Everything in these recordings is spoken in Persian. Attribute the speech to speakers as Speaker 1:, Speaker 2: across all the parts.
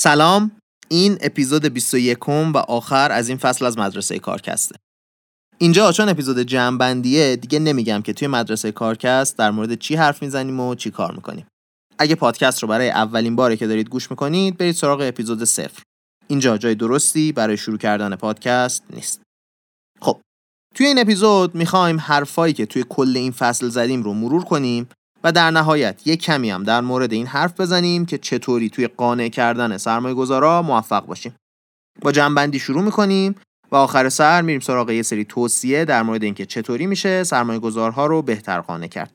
Speaker 1: سلام. این اپیزود 21 و آخر از این فصل از مدرسه کارکسته. اینجا چون اپیزود جمعبندیه دیگه نمیگم که توی مدرسه کارکست در مورد چی حرف می‌زنیم و چی کار می‌کنیم. اگه پادکست رو برای اولین باره که دارید گوش می‌کنید برید سراغ اپیزود صفر. اینجا جای درستی برای شروع کردن پادکست نیست. خب توی این اپیزود می‌خوایم حرفایی که توی کل این فصل زدیم رو مرور کنیم و در نهایت یک کمی هم در مورد این حرف بزنیم که چطوری توی قانع کردن سرمایه گذارا موفق باشیم. با جنبندی شروع می‌کنیم و آخر سر میریم سراغ یه سری توصیه در مورد اینکه چطوری میشه سرمایه گذارها رو بهتر قانع کرد.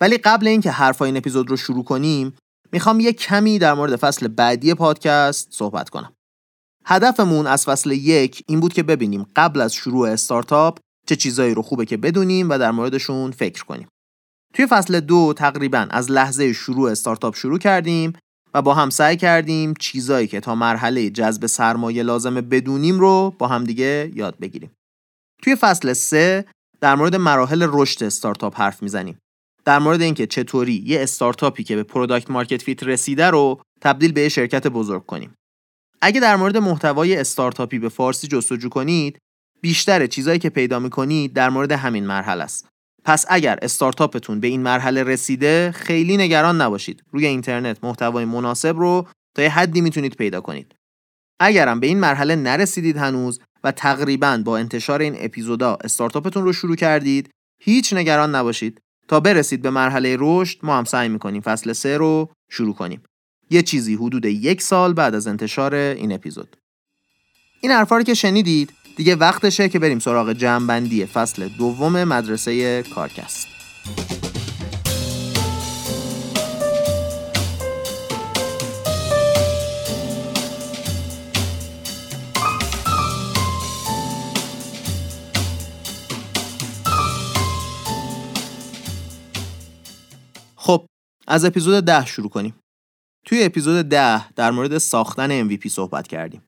Speaker 1: ولی قبل اینکه حرفای این اپیزود رو شروع کنیم می‌خوام یه کمی در مورد فصل بعدی پادکست صحبت کنم. هدفمون از فصل یک این بود که ببینیم قبل از شروع استارتاپ چه چیزایی رو خوبه که بدونیم و در موردشون فکر کنیم. توی فصل دو تقریبا از لحظه شروع استارتاپ شروع کردیم و با هم سعی کردیم چیزایی که تا مرحله جذب سرمایه لازمه بدونیم رو با هم دیگه یاد بگیریم. توی فصل سه در مورد مراحل رشد استارتاپ حرف می‌زنیم. در مورد اینکه چطوری یه استارتاپی که به product market fit رسیده رو تبدیل به شرکت بزرگ کنیم. اگه در مورد محتوای استارتاپی به فارسی جستجو کنید، بیشتر چیزایی که پیدا می‌کنید در مورد همین مرحله است. پس اگر استارتاپتون به این مرحله رسیده خیلی نگران نباشید. روی اینترنت محتوای مناسب رو تا یه حدی می‌تونید پیدا کنید. اگرم به این مرحله نرسیدید هنوز و تقریبا با انتشار این اپیزودا استارتاپتون رو شروع کردید هیچ نگران نباشید. تا برسید به مرحله رشد ما هم سعی می‌کنیم فصل سه رو شروع کنیم. یه چیزی حدود یک سال بعد از انتشار این اپیزود. این حرفا که شنیدید دیگه وقتشه که بریم سراغ جمعبندی فصل دوم مدرسه کارکست. خب از اپیزود ده شروع کنیم. توی اپیزود ده در مورد ساختن MVP صحبت کردیم.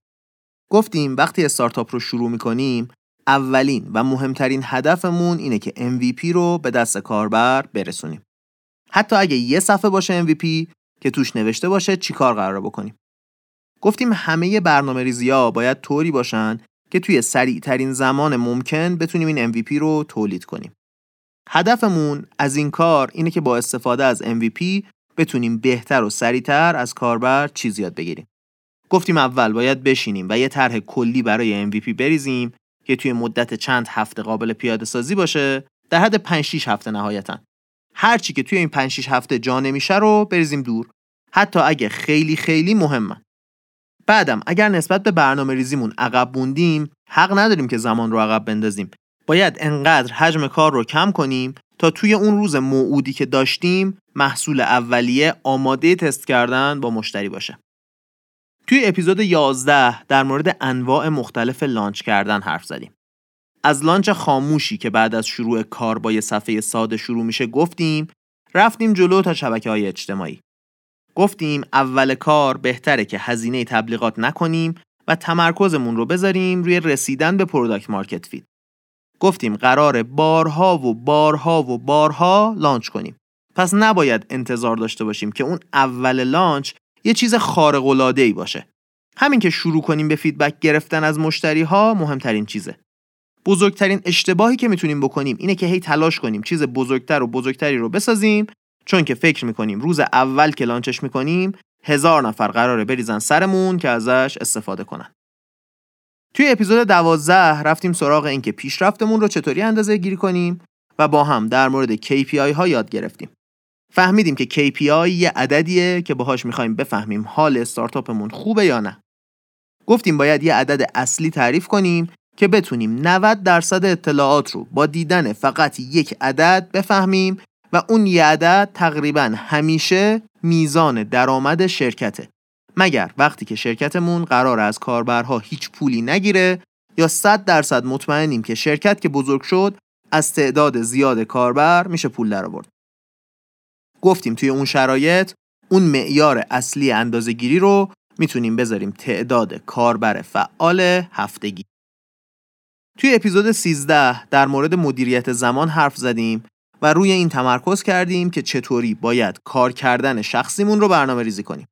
Speaker 1: گفتیم وقتی استارتاپ رو شروع می‌کنیم اولین و مهمترین هدفمون اینه که MVP رو به دست کاربر برسونیم. حتی اگه یه صفحه باشه MVP که توش نوشته باشه چیکار قرار بکنیم. گفتیم همه برنامه ریزی ها باید طوری باشن که توی سریع ترین زمان ممکن بتونیم این MVP رو تولید کنیم. هدفمون از این کار اینه که با استفاده از MVP بتونیم بهتر و سریعتر از کاربر چیز یاد بگیریم. گفتیم اول باید بشینیم و یه طرح کلی برای MVP بریزیم که توی مدت چند هفته قابل پیاده سازی باشه در حد 5 6 هفته نهایتا. هر چی که توی این 5 6 هفته جا نمیشه رو بریزیم دور. حتی اگه خیلی خیلی مهمن بعدم اگر نسبت به برنامه ریزیمون عقب موندیم حق نداریم که زمان رو عقب بندازیم. باید انقدر حجم کار رو کم کنیم تا توی اون روز موعودی که داشتیم محصول اولیه آماده تست کردن با مشتری باشه. توی اپیزود 11 در مورد انواع مختلف launch کردن حرف زدیم. از launch خاموشی که بعد از شروع کار با یه صفحه ساده شروع میشه گفتیم رفتیم جلو تا شبکه های اجتماعی. گفتیم اول کار بهتره که هزینه تبلیغات نکنیم و تمرکزمون رو بذاریم روی رسیدن به product market fit. گفتیم قراره بارها و بارها و بارها launch کنیم. پس نباید انتظار داشته باشیم که اون اول launch یه چیز خارق العاده ای باشه. همین که شروع کنیم به فیدبک گرفتن از مشتری ها مهمترین چیزه. بزرگترین اشتباهی که می‌تونیم بکنیم اینه که هی تلاش کنیم چیز بزرگتر و بزرگتری رو بسازیم چون که فکر می‌کنیم روز اول که لانچش می‌کنیم هزار نفر قراره بریزن سرمون که ازش استفاده کنن. توی اپیزود دوازده رفتیم سراغ اینکه پیشرفتمون رو چطوری اندازه گیری کنیم و با هم در مورد KPI ها یاد گرفتیم. فهمیدیم که KPI یه عددیه که باهاش می‌خوایم بفهمیم حال استارتاپمون خوبه یا نه. گفتیم باید یه عدد اصلی تعریف کنیم که بتونیم 90 درصد اطلاعات رو با دیدن فقط یک عدد بفهمیم و اون یه عدد تقریبا همیشه میزان درآمد شرکته. مگر وقتی که شرکتمون قرار از کاربرها هیچ پولی نگیره یا 100 درصد مطمئنیم که شرکت که بزرگ شد از تعداد زیاد کاربر میشه پول درآورد. گفتیم توی اون شرایط اون معیار اصلی اندازهگیری رو می‌تونیم بذاریم تعداد کاربر فعال هفتگی توی اپیزود 13 در مورد مدیریت زمان حرف زدیم و روی این تمرکز کردیم که چطوری باید کار کردن شخصیمون رو برنامه ریزی کنیم.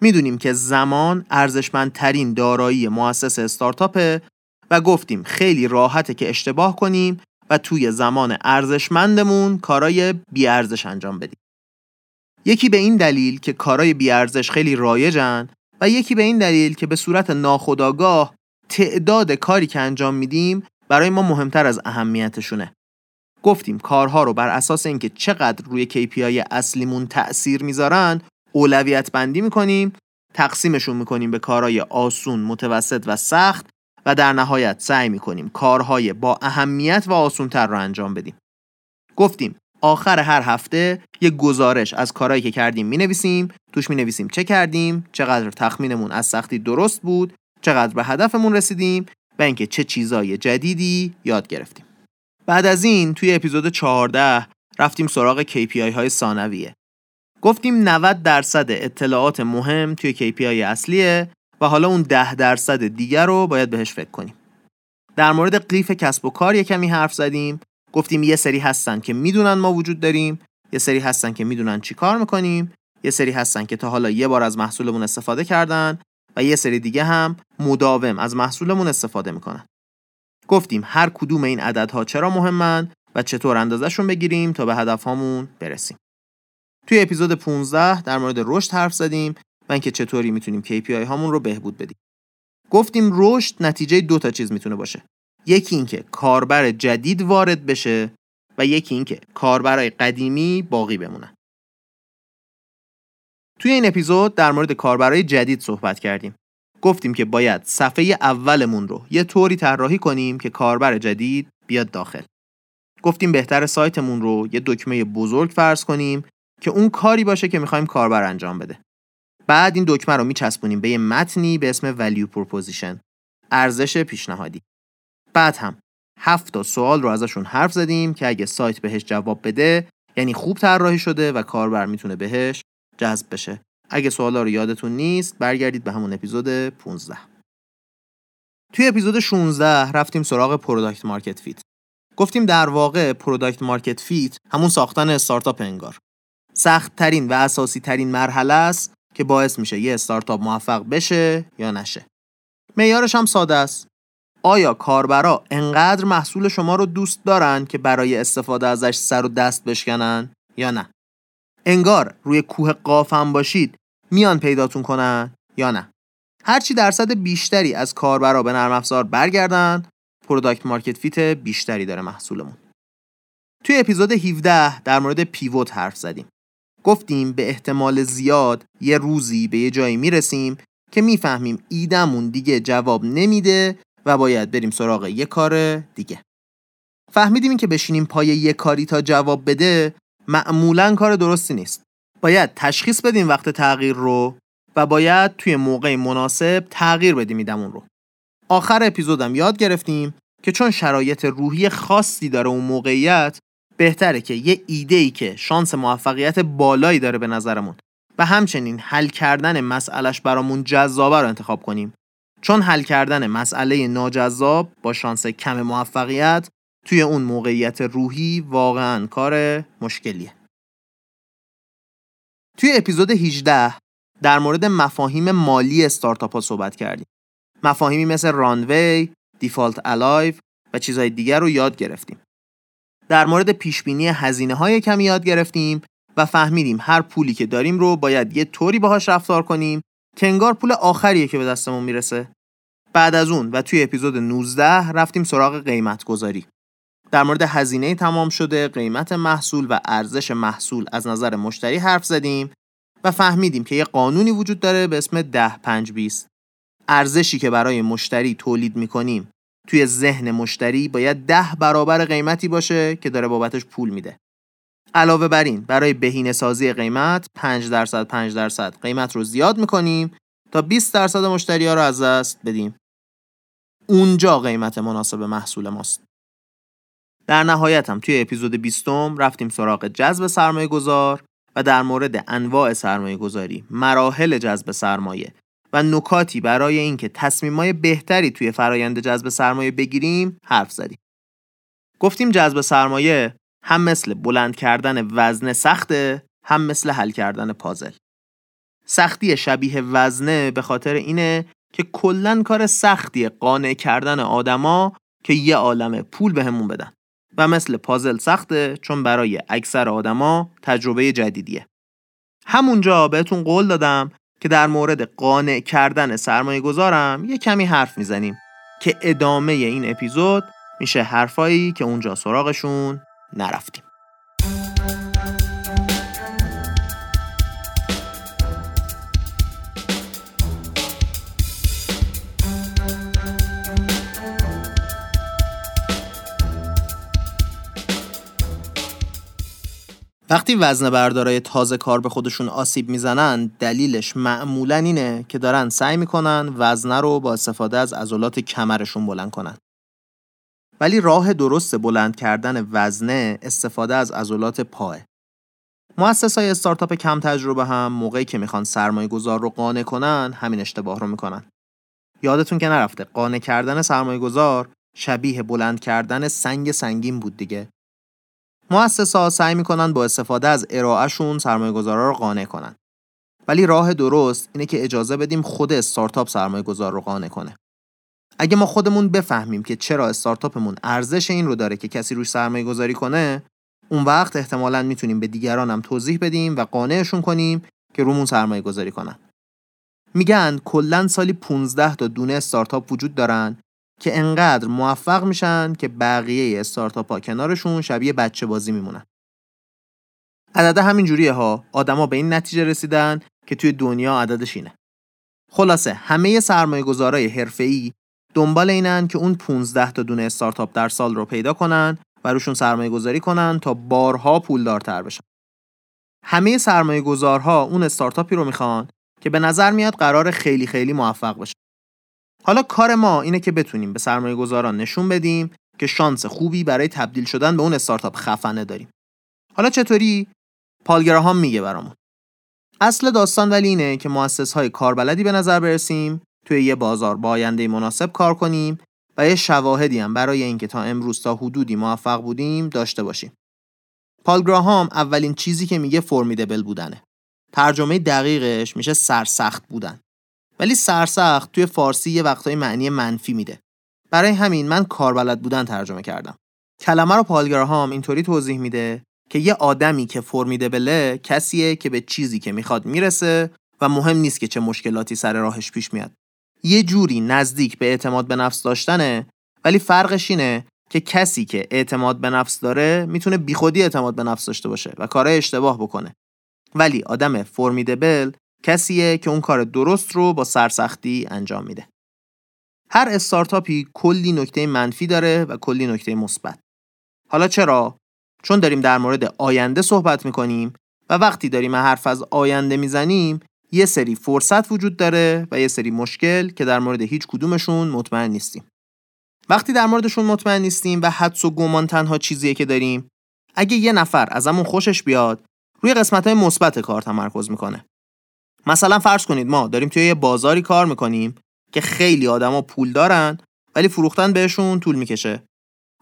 Speaker 1: می‌دونیم که زمان ارزشمندترین دارایی مؤسس استارتاپه و گفتیم خیلی راحته که اشتباه کنیم و توی زمان ارزشمندمون کارای بیارزش انجام بدیم. یکی به این دلیل که کارای بیارزش خیلی رایجن و یکی به این دلیل که به صورت ناخودآگاه تعداد کاری که انجام میدیم برای ما مهمتر از اهمیتشونه. گفتیم کارها رو بر اساس اینکه چقدر روی KPI اصلیمون تأثیر می‌ذارن اولویت بندی می‌کنیم تقسیمشون می‌کنیم به کارهای آسون، متوسط و سخت و در نهایت سعی می‌کنیم کارهای با اهمیت و آسونتر رو انجام بدیم. گفتیم آخر هر هفته یک گزارش از کارهایی که کردیم می نویسیم توش می نویسیم چه کردیم چقدر تخمینمون از سختی درست بود چقدر به هدفمون رسیدیم و اینکه چه چیزای جدیدی یاد گرفتیم. بعد از این توی اپیزود 14 رفتیم سراغ KPI های ثانویه. گفتیم 90 درصد اطلاعات مهم توی KPI اصلیه و حالا اون 10 درصد دیگر رو باید بهش فکر کنیم. در مورد قیف کسب و کار یه کمی حرف زدیم. گفتیم یه سری هستن که می‌دونن ما وجود داریم یه سری هستن که می‌دونن چی کار می‌کنیم یه سری هستن که تا حالا یه بار از محصولمون استفاده کردن و یه سری دیگه هم مداوم از محصولمون استفاده می‌کنن. گفتیم هر کدوم این عددها چرا مهمن و چطور اندازشون بگیریم تا به هدفهامون برسیم. توی اپیزود 15 در مورد رشد حرف زدیم و اینکه چطوری می‌تونیم KPI هامون رو بهبود بدیم. گفتیم رشد نتیجه دو تا چیز می‌تونه باشه. یکی اینکه کاربر جدید وارد بشه و یکی اینکه کاربرای قدیمی باقی بمونن. توی این اپیزود در مورد کاربرای جدید صحبت کردیم. گفتیم که باید صفحه اولمون رو یه طوری طراحی کنیم که کاربر جدید بیاد داخل. گفتیم بهتر سایتمون رو یه دکمه بزرگ فرض کنیم که اون کاری باشه که می‌خوایم کاربر انجام بده. بعد این دکمه رو میچسبونیم به یه متنی به اسم value proposition ارزش پیشنهادی بعد هم هفت تا سوال رو ازشون حرف زدیم که اگه سایت بهش جواب بده یعنی خوب طراحی شده و کاربر می‌تونه بهش جذب بشه. اگه سوالا رو یادتون نیست برگردید به همون اپیزود 15 توی اپیزود 16 رفتیم سراغ product market fit. گفتیم در واقع product market fit همون ساختن استارتاپ انگار. سخت ترین و اساسی ترین مرحله است که باعث میشه یه استارتاپ موفق بشه یا نشه. معیارش هم ساده است. آیا کاربرا انقدر محصول شما رو دوست دارن که برای استفاده ازش سر و دست بشکنن یا نه؟ انگار روی کوه قافم باشید میان پیداتون کنن یا نه؟ هرچی درصد بیشتری از کاربرا به نرم افزار برگردن product market fit بیشتری داره محصولمون. توی اپیزود 17 در مورد pivot حرف زدیم. گفتیم به احتمال زیاد یه روزی به یه جایی می‌رسیم که می‌فهمیم ایدمون دیگه جواب نمیده و باید بریم سراغ یه کار دیگه. فهمیدیم این که بشینیم پای یه کاری تا جواب بده معمولا کار درستی نیست. باید تشخیص بدیم وقت تغییر رو و باید توی موقع مناسب تغییر بدیم ایدمون رو. آخر اپیزودم یاد گرفتیم که چون شرایط روحی خاصی داره اون موقعیت بهتره که یه ایده ای که شانس موفقیت بالایی داره به نظرمون و همچنین حل کردن مسئلش برامون جذابه رو انتخاب کنیم. چون حل کردن مسئله ناجذاب با شانس کم موفقیت توی اون موقعیت روحی واقعا کار مشکلیه. توی اپیزود 18 در مورد مفاهیم مالی استارتاپ ها صحبت کردیم. مفاهیمی مثل رانوی، دیفالت الایو و چیزهای دیگر رو یاد گرفتیم. در مورد پیشبینی هزینه های کمی یاد گرفتیم و فهمیدیم هر پولی که داریم رو باید یه طوری باهاش رفتار کنیم که انگار پول آخریه که به دستمون می‌رسه بعد از اون و توی اپیزود 19 رفتیم سراغ قیمت گذاری در مورد هزینه تمام شده قیمت محصول و ارزش محصول از نظر مشتری حرف زدیم و فهمیدیم که یه قانونی وجود داره به اسم 10 5 20 ارزشی که برای مشتری تولید می‌کنیم توی ذهن مشتری باید ده برابر قیمتی باشه که داره بابتش پول میده. علاوه بر این برای بهینه سازی قیمت 5 درصد 5 درصد قیمت رو زیاد می‌کنیم تا 20 درصد مشتری ها رو از دست بدیم. اونجا قیمت مناسب محصول ماست. در نهایت هم توی اپیزود 20 رفتیم سراغ جذب سرمایه گذار و در مورد انواع سرمایه گذاری مراحل جذب سرمایه و نکاتی برای اینکه تصمیمای بهتری توی فرایند جذب سرمایه بگیریم حرف زدیم. گفتیم جذب سرمایه هم مثل بلند کردن وزن سخته هم مثل حل کردن پازل. سختی شبیه وزنه به خاطر اینه که کلا کار سختیه قانع کردن آدما که یه عالم پول بهمون بدن. و مثل پازل سخته چون برای اکثر آدما تجربه جدیدیه. همونجا بهتون قول دادم که در مورد قانع کردن سرمایه گذارم یه کمی حرف می‌زنیم که ادامه این اپیزود میشه حرفایی که اونجا سراغشون نرفتیم. وقتی وزن بردارای تازه کار به خودشون آسیب می‌زنن دلیلش معمولا اینه که دارن سعی می‌کنن وزنه رو با استفاده از عضلات کمرشون بلند کنن. ولی راه درست بلند کردن وزنه استفاده از عضلات پاه. مؤسس های استارتاپ کم تجربه هم موقعی که می‌خوان سرمایه گذار رو قانع کنن همین اشتباه رو می‌کنن. یادتون که نرفته قانع کردن سرمایه گذار شبیه بلند کردن سنگ سنگین بود دیگه مؤسسا سعی می‌کنن با استفاده از ارائهشون سرمایه گذارا رو قانع کنن. ولی راه درست اینه که اجازه بدیم خود استارتاپ سرمایه گذار رو قانع کنه. اگه ما خودمون بفهمیم که چرا استارتاپمون ارزش این رو داره که کسی روش سرمایه گذاری کنه، اون وقت احتمالا می‌تونیم به دیگران هم توضیح بدیم و قانعشون کنیم که رومون سرمایه گذاری کنن. میگن کلا سالی 15 تا دونه استارتاپ وجود دارن که انقدر موفق میشن که بقیه استارتاپ ها کنارشون شبیه بچه بازی میمونن. عدد همین جوریه ها آدما به این نتیجه رسیدن که توی دنیا عددش اینه. خلاصه همه سرمایه گذارای حرفه‌ای دنبال اینن که اون 15 تا دونه استارتاپ در سال رو پیدا کنن و روشون سرمایه گذاری کنن تا بارها پولدارتر بشن. همه سرمایه گذارها اون استارتاپی رو می‌خوان که به نظر میاد قرار خیلی خیلی موفق بشه. حالا کار ما اینه که بتونیم به سرمایه گذاران نشون بدیم که شانس خوبی برای تبدیل شدن به اون استارتاپ خفنه داریم. حالا چطوری؟ پالگراهام میگه برامون. اصل داستان ولی اینه که مؤسس های کاربلدی به نظر برسیم توی یه بازار با آینده مناسب کار کنیم و یه شواهدی هم برای اینکه تا امروز تا حدودی موفق بودیم داشته باشیم. پال گراهام اولین چیزی که میگه فرمیدبل بودنه. ترجمه دقیقش میشه سرسخت بودن. ولی سرسخت توی فارسی یه وقتای معنی منفی میده. برای همین من کاربلد بودن ترجمه کردم. کلمه رو پالگراهام اینطوری توضیح میده که یه آدمی که فرمیده بله کسیه که به چیزی که می‌خواد می‌رسه و مهم نیست که چه مشکلاتی سر راهش پیش میاد. یه جوری نزدیک به اعتماد به نفس داشتنه ولی فرقش اینه که کسی که اعتماد به نفس داره می‌تونه بیخودی اعتماد به نفس داشته باشه و کارهای اشتباه بکنه. ولی آدم فرمیدبل کسیه که اون کار درست رو با سرسختی انجام میده. هر استارتاپی کلی نکته منفی داره و کلی نکته مثبت. حالا چرا؟ چون داریم در مورد آینده صحبت می‌کنیم و وقتی داریم حرف از آینده می‌زنیم یه سری فرصت وجود داره و یه سری مشکل که در مورد هیچ کدومشون مطمئن نیستیم. وقتی در موردشون مطمئن نیستیم و حدس و گمان تنها چیزیه که داریم اگه یه نفر ازمون خوشش بیاد روی قسمت های مثبت کار تمرکز می‌کنه مثلا فرض کنید ما داریم توی یه بازاری کار می‌کنیم که خیلی آدما پول دارن ولی فروختن بهشون طول می‌کشه.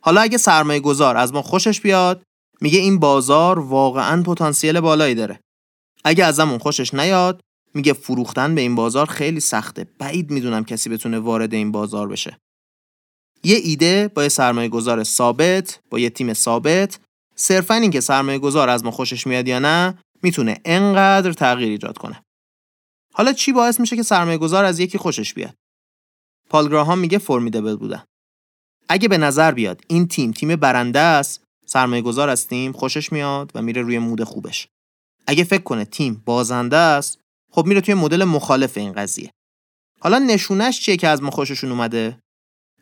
Speaker 1: حالا اگه سرمایه گذار از ما خوشش بیاد میگه این بازار واقعا پتانسیل بالایی داره. اگه ازمون خوشش نیاد میگه فروختن به این بازار خیلی سخته. بعید می‌دونم کسی بتونه وارد این بازار بشه. یه ایده با یه سرمایه گذار ثابت با یه تیم ثابت صرفا اینکه سرمایه گذار از ما خوشش میاد یا نه می‌تونه انقدر تغییر ایجاد کنه. حالا چی باعث میشه که سرمایه گذار از یکی خوشش بیاد؟ پال میگه فرمیدبل بودن. اگه به نظر بیاد این تیم تیم برنده است، سرمایه گذار از تیم خوشش میاد و میره روی مود خوبش. اگه فکر کنه تیم بازنده است، خب میره توی مدل مخالف این قضیه. حالا نشونش چیه که از ما خوششون اومده؟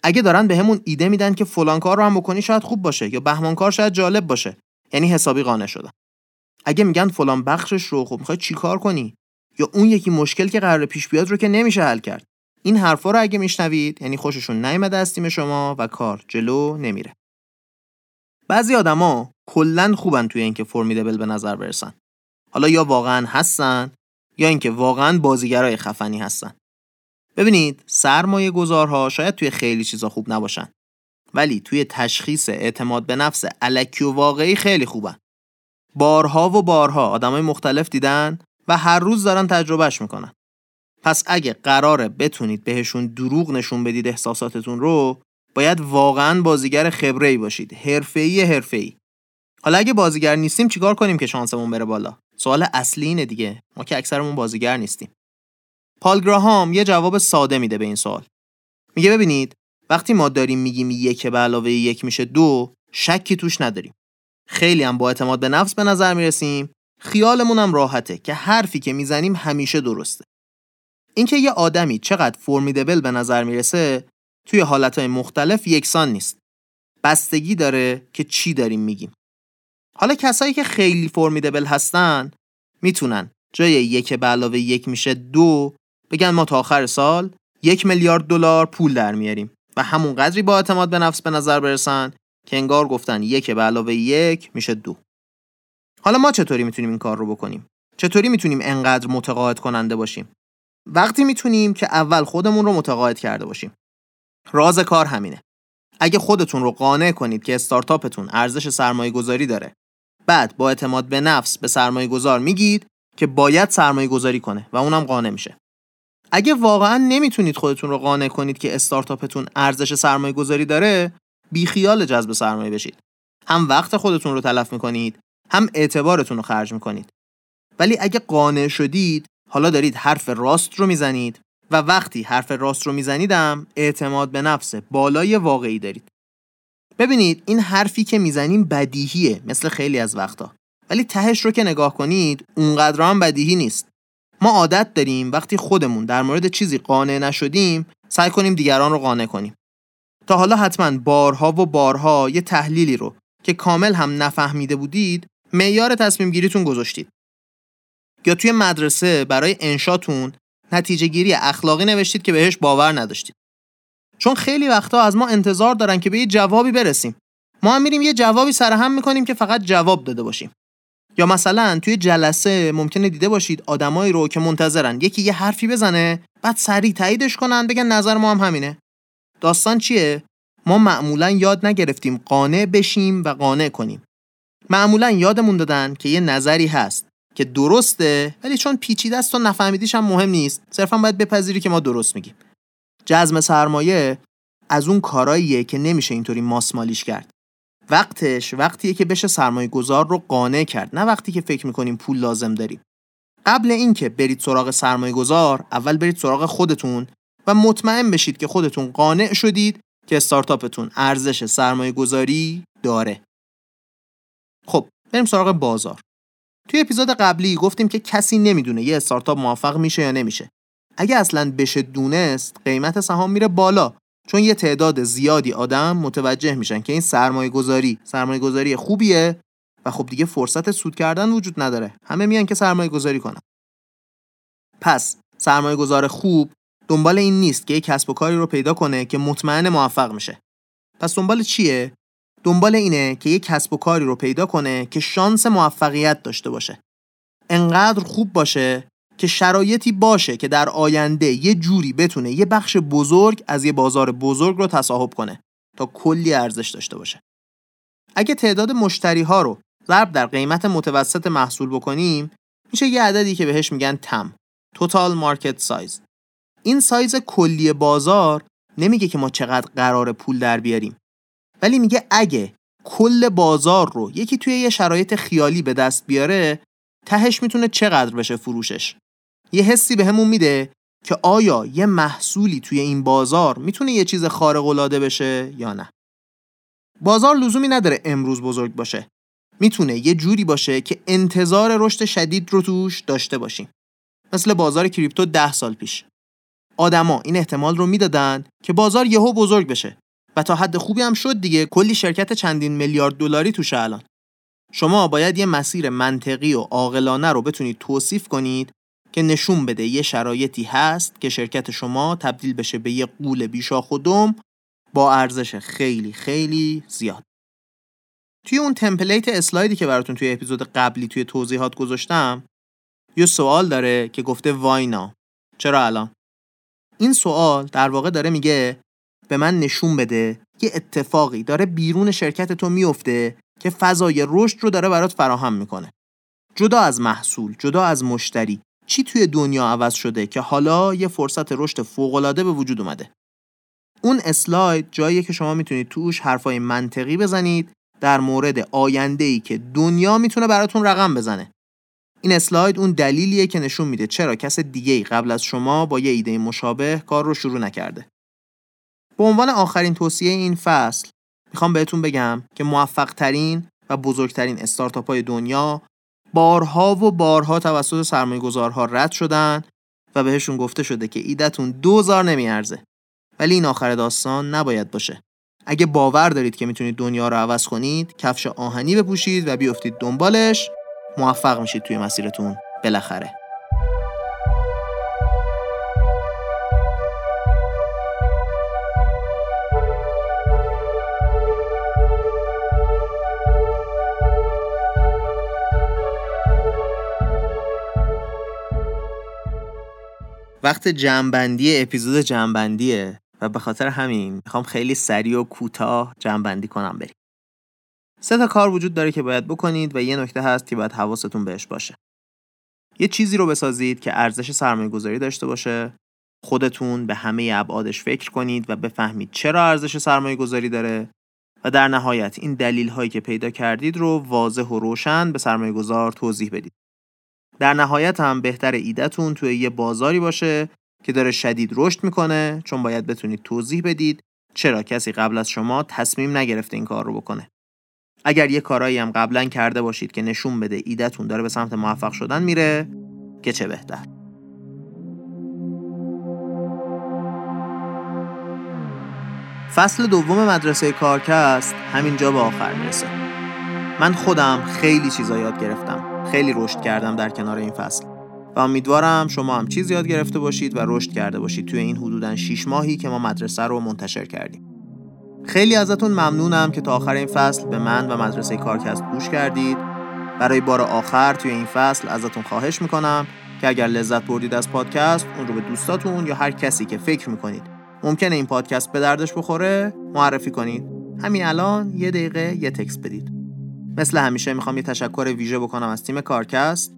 Speaker 1: اگه دارن به همون ایده میدن که فلان کار رو هم بکنی شاید خوب باشه یا بهمان کار شاید جالب باشه یعنی حسابی قانع شدن اگه میگن فلان بخشش رو خب می‌خوای چیکار کنی یا اون یکی مشکل که قرار پیش بیاد رو که نمیشه حل کرد. این حرفا رو اگه میشنوید یعنی خوششون نیامده از تیم شما و کار جلو نمیره. بعضی آدما کلا خوبن توی اینکه فرمیدبل به نظر برسن. حالا یا واقعا هستن یا اینکه واقعا بازیگرای خفنی هستن. ببینید سرمایه گذارها شاید توی خیلی چیزا خوب نباشن ولی توی تشخیص اعتماد به نفس علکی و واقعی خیلی خوبن. بارها و بارها آدمای مختلف دیدن و هر روز دارن تجربهش می‌کنن. پس اگه قراره بتونید بهشون دروغ نشون بدید احساساتتون رو باید واقعا بازیگر خبره باشید. حرفه‌ای حرفه‌ای. حالا اگه بازیگر نیستیم چیکار کنیم که شانسمون بره بالا؟ سوال اصلی اینه دیگه. ما که اکثرمون بازیگر نیستیم. پال گراهام یه جواب ساده میده به این سوال. میگه ببینید وقتی ما داریم میگیم یک به علاوه یک میشه دو شکی توش نداریم. خیلی هم با اعتماد به نفس به نظر می‌رسیم. خیالمون هم راحته که حرفی که می‌زنیم همیشه درسته. اینکه یه آدمی چقدر فرمیدبل به نظر می‌رسه توی حالتهای مختلف یکسان نیست. بستگی داره که چی داریم میگیم. حالا کسایی که خیلی فرمیدبل هستن می‌تونن جای یک به علاوه یک میشه دو بگن ما تا آخر سال یک میلیارد دلار پول در میاریم و همون قدری با اعتماد به نفس به نظر برسن که انگار گفتن یک به علاوه یک میشه دو. حالا ما چطوری می‌تونیم این کار رو بکنیم؟ چطوری می‌تونیم انقدر متقاعد کننده باشیم؟ وقتی می‌تونیم که اول خودمون رو متقاعد کرده باشیم. راز کار همینه. اگه خودتون رو قانع کنید که استارتاپتون ارزش سرمایه گذاری داره بعد با اعتماد به نفس به سرمایه گذار میگید که باید سرمایه گذاری کنه و اونم قانع میشه. اگه واقعا نمی‌تونید خودتون رو قانع کنید که استارتاپتون ارزش سرمایه گذاری داره بیخیال جذب سرمایه بشید. هم وقت خودتون رو تلف می‌کنید هم اعتبارتون رو خرج می‌کنید. ولی اگه قانع شدید حالا دارید حرف راست رو می‌زنید و وقتی حرف راست رو میزنیدم اعتماد به نفس بالای واقعی دارید. ببینید این حرفی که می‌زنیم بدیهیه مثل خیلی از وقتا. ولی تهش رو که نگاه کنید اونقدر هم بدیهی نیست. ما عادت داریم وقتی خودمون در مورد چیزی قانع نشدیم سعی کنیم دیگران رو قانع کنیم. تا حالا حتما بارها و بارها یه تحلیلی رو که کامل هم نفهمیده بودید معیار تصمیم گیریتون گذاشتید. یا توی مدرسه برای انشاتون نتیجه گیری اخلاقی نوشتید که بهش باور نداشتید. چون خیلی وقتا از ما انتظار دارن که به یه جوابی برسیم. ما هم میریم یه جوابی سرهم می‌کنیم که فقط جواب داده باشیم. یا مثلا توی جلسه ممکنه دیده باشید آدمایی رو که منتظرن. یکی یه حرفی بزنه بعد سریع تاییدش کنن بگن نظر ما هم همینه. داستان چیه؟ ما معمولا یاد نگرفتیم قانع بشیم و قانع کنیم. معمولا یادمون دادن که یه نظری هست که درسته ولی چون پیچیده است و نفهمیدیش هم مهم نیست. صرفا باید بپذیری که ما درست میگیم. جزم سرمایه از اون کاراییه که نمیشه اینطوری ماسمالیش کرد. وقتش وقتیه که بشه سرمایه گذار رو قانع کرد نه وقتی که فکر می‌کنیم پول لازم داریم. قبل اینکه برید سراغ سرمایه گذار اول برید سراغ خودتون و مطمئن بشید که خودتون قانع شدید که استارتاپتون ارزش سرمایه گذاری داره. خب بریم سراغ بازار. توی اپیزود قبلی گفتیم که کسی نمی‌دونه یه استارتاپ موفق میشه یا نمیشه. اگه اصلا بشه دونست قیمت سهام میره بالا چون یه تعداد زیادی آدم متوجه میشن که این سرمایه گذاری سرمایه گذاری خوبیه و خب دیگه فرصت سود کردن وجود نداره. همه میان که سرمایه گذاری کنن. پس سرمایه گذار خوب دنبال این نیست که یه کسب و کاری رو پیدا کنه که مطمئن موفق میشه. پس دنبال چیه؟ دنبال اینه که یه کسب و کاری رو پیدا کنه که شانس موفقیت داشته باشه. انقدر خوب باشه که شرایطی باشه که در آینده یه جوری بتونه یه بخش بزرگ از یه بازار بزرگ رو تصاحب کنه تا کلی ارزش داشته باشه. اگه تعداد مشتری ها رو ضرب در قیمت متوسط محصول بکنیم میشه یه عددی که بهش میگن تم توتال مارکت سایز این سایز کلی بازار نمیگه که ما چقدر قرار پول در بیاریم. ولی میگه اگه کل بازار رو یکی توی یه شرایط خیالی به دست بیاره تهش می‌تونه چقدر بشه فروشش؟ یه حسی بهمون همون میده که آیا یه محصولی توی این بازار می‌تونه یه چیز خارق العاده بشه یا نه؟ بازار لزومی نداره امروز بزرگ باشه. می‌تونه یه جوری باشه که انتظار رشد شدید رو توش داشته باشیم. مثل بازار کریپتو ده سال پیش. آدما این احتمال رو می‌دادن که بازار یهو بزرگ بشه. تا حد خوبی هم شد دیگه. کلی شرکت چندین میلیارد دلاری توش الان. شما باید یه مسیر منطقی و عاقلانه رو بتونید توصیف کنید که نشون بده یه شرایطی هست که شرکت شما تبدیل بشه به یه قول بیشاخ و دم با ارزش خیلی خیلی زیاد. توی اون تمپلیت اسلایدی که براتون توی اپیزود قبلی توی توضیحات گذاشتم یه سوال داره که گفته واینا چرا الان؟ این سوال در واقع داره میگه به من نشون بده. یه اتفاقی داره بیرون شرکت تو میفته که فضای رشد رو داره برات فراهم می‌کنه. جدا از محصول جدا از مشتری چی توی دنیا عوض شده که حالا یه فرصت رشد فوق‌العاده به وجود اومده؟ اون اسلاید جاییه که شما می‌تونید توش حرفای منطقی بزنید در مورد آینده ای که دنیا می‌تونه براتون رقم بزنه. این اسلاید اون دلیلیه که نشون میده چرا کس دیگه قبل از شما با یه ایده مشابه کار رو شروع نکرده. به عنوان آخرین توصیه این فصل می‌خوام بهتون بگم که موفق ترین و بزرگترین استارتاپ های دنیا بارها و بارها توسط سرمایه گذارها رد شدن و بهشون گفته شده که ایدتون دوزار نمیارزه. ولی این آخر داستان نباید باشه. اگه باور دارید که می‌تونید دنیا رو عوض کنید کفش آهنی بپوشید و بیفتید دنبالش موفق میشید توی مسیرتون بالاخره. وقت جمعبندی اپیزود جمعبندیه و به خاطر همین می‌خوام خیلی سریع و کوتاه جمعبندی کنم بریم. سه تا کار وجود داره که باید بکنید و یه نکته هست که باید حواستون بهش باشه. یه چیزی رو بسازید که ارزش سرمایه گذاری داشته باشه خودتون به همه ابعادش فکر کنید و بفهمید چرا ارزش سرمایه گذاری داره و در نهایت این دلیل هایی که پیدا کردید رو واضح و روشن به سرمایه گذار توضیح بدید. در نهایت هم بهتر ایدهتون توی یه بازاری باشه که داره شدید رشد می‌کنه چون باید بتونید توضیح بدید چرا کسی قبل از شما تصمیم نگرفته این کار رو بکنه. اگر یه کارایی هم قبلا کرده باشید که نشون بده ایدهتون داره به سمت موفق شدن میره که چه بهتر. فصل دوم مدرسه کارکست همینجا به آخر می‌رسه. من خودم خیلی چیزا یاد گرفتم. خیلی رشد کردم در کنار این فصل. و امیدوارم شما هم چیز یاد گرفته باشید و رشد کرده باشید توی این حدودا 6 ماهی که ما مدرسه رو منتشر کردیم. خیلی ازتون ممنونم که تا آخر این فصل به من و مدرسه کارکست گوش کردید. برای بار آخر توی این فصل ازتون خواهش می‌کنم که اگر لذت بردید از پادکست اون رو به دوستاتون یا هر کسی که فکر می‌کنید. ممکنه این پادکست به دردش بخوره معرفی کنید. همین الان یه دقیقه یه تکس بدید. مثل همیشه می‌خوام یه تشکر ویژه بکنم از تیم کارکست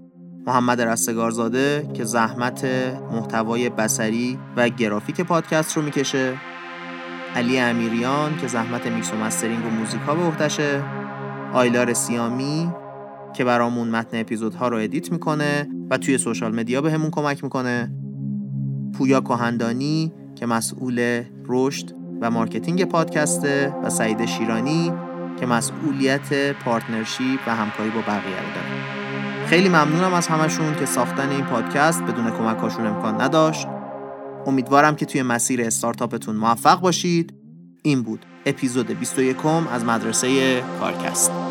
Speaker 1: محمد رستگارزاده که زحمت محتوای بصری و گرافیک پادکست رو می‌کشه علی امیریان که زحمت میکس و mastering و موزیکا به عهده‌شه آیلار سیامی که برامون متن اپیزودها رو edit می‌کنه و توی social media بهمون کمک می‌کنه پویا کهندانی که مسئول رشد و marketing پادکسته و سعید شیرانی که مسئولیت partnership و همکاری با بقیه رو داره. خیلی ممنونم از همشون که ساختن این پادکست بدون کمکاشون امکان نداشت. امیدوارم که توی مسیر استارتاپتون موفق باشید. این بود اپیزود 21 از مدرسه کارکست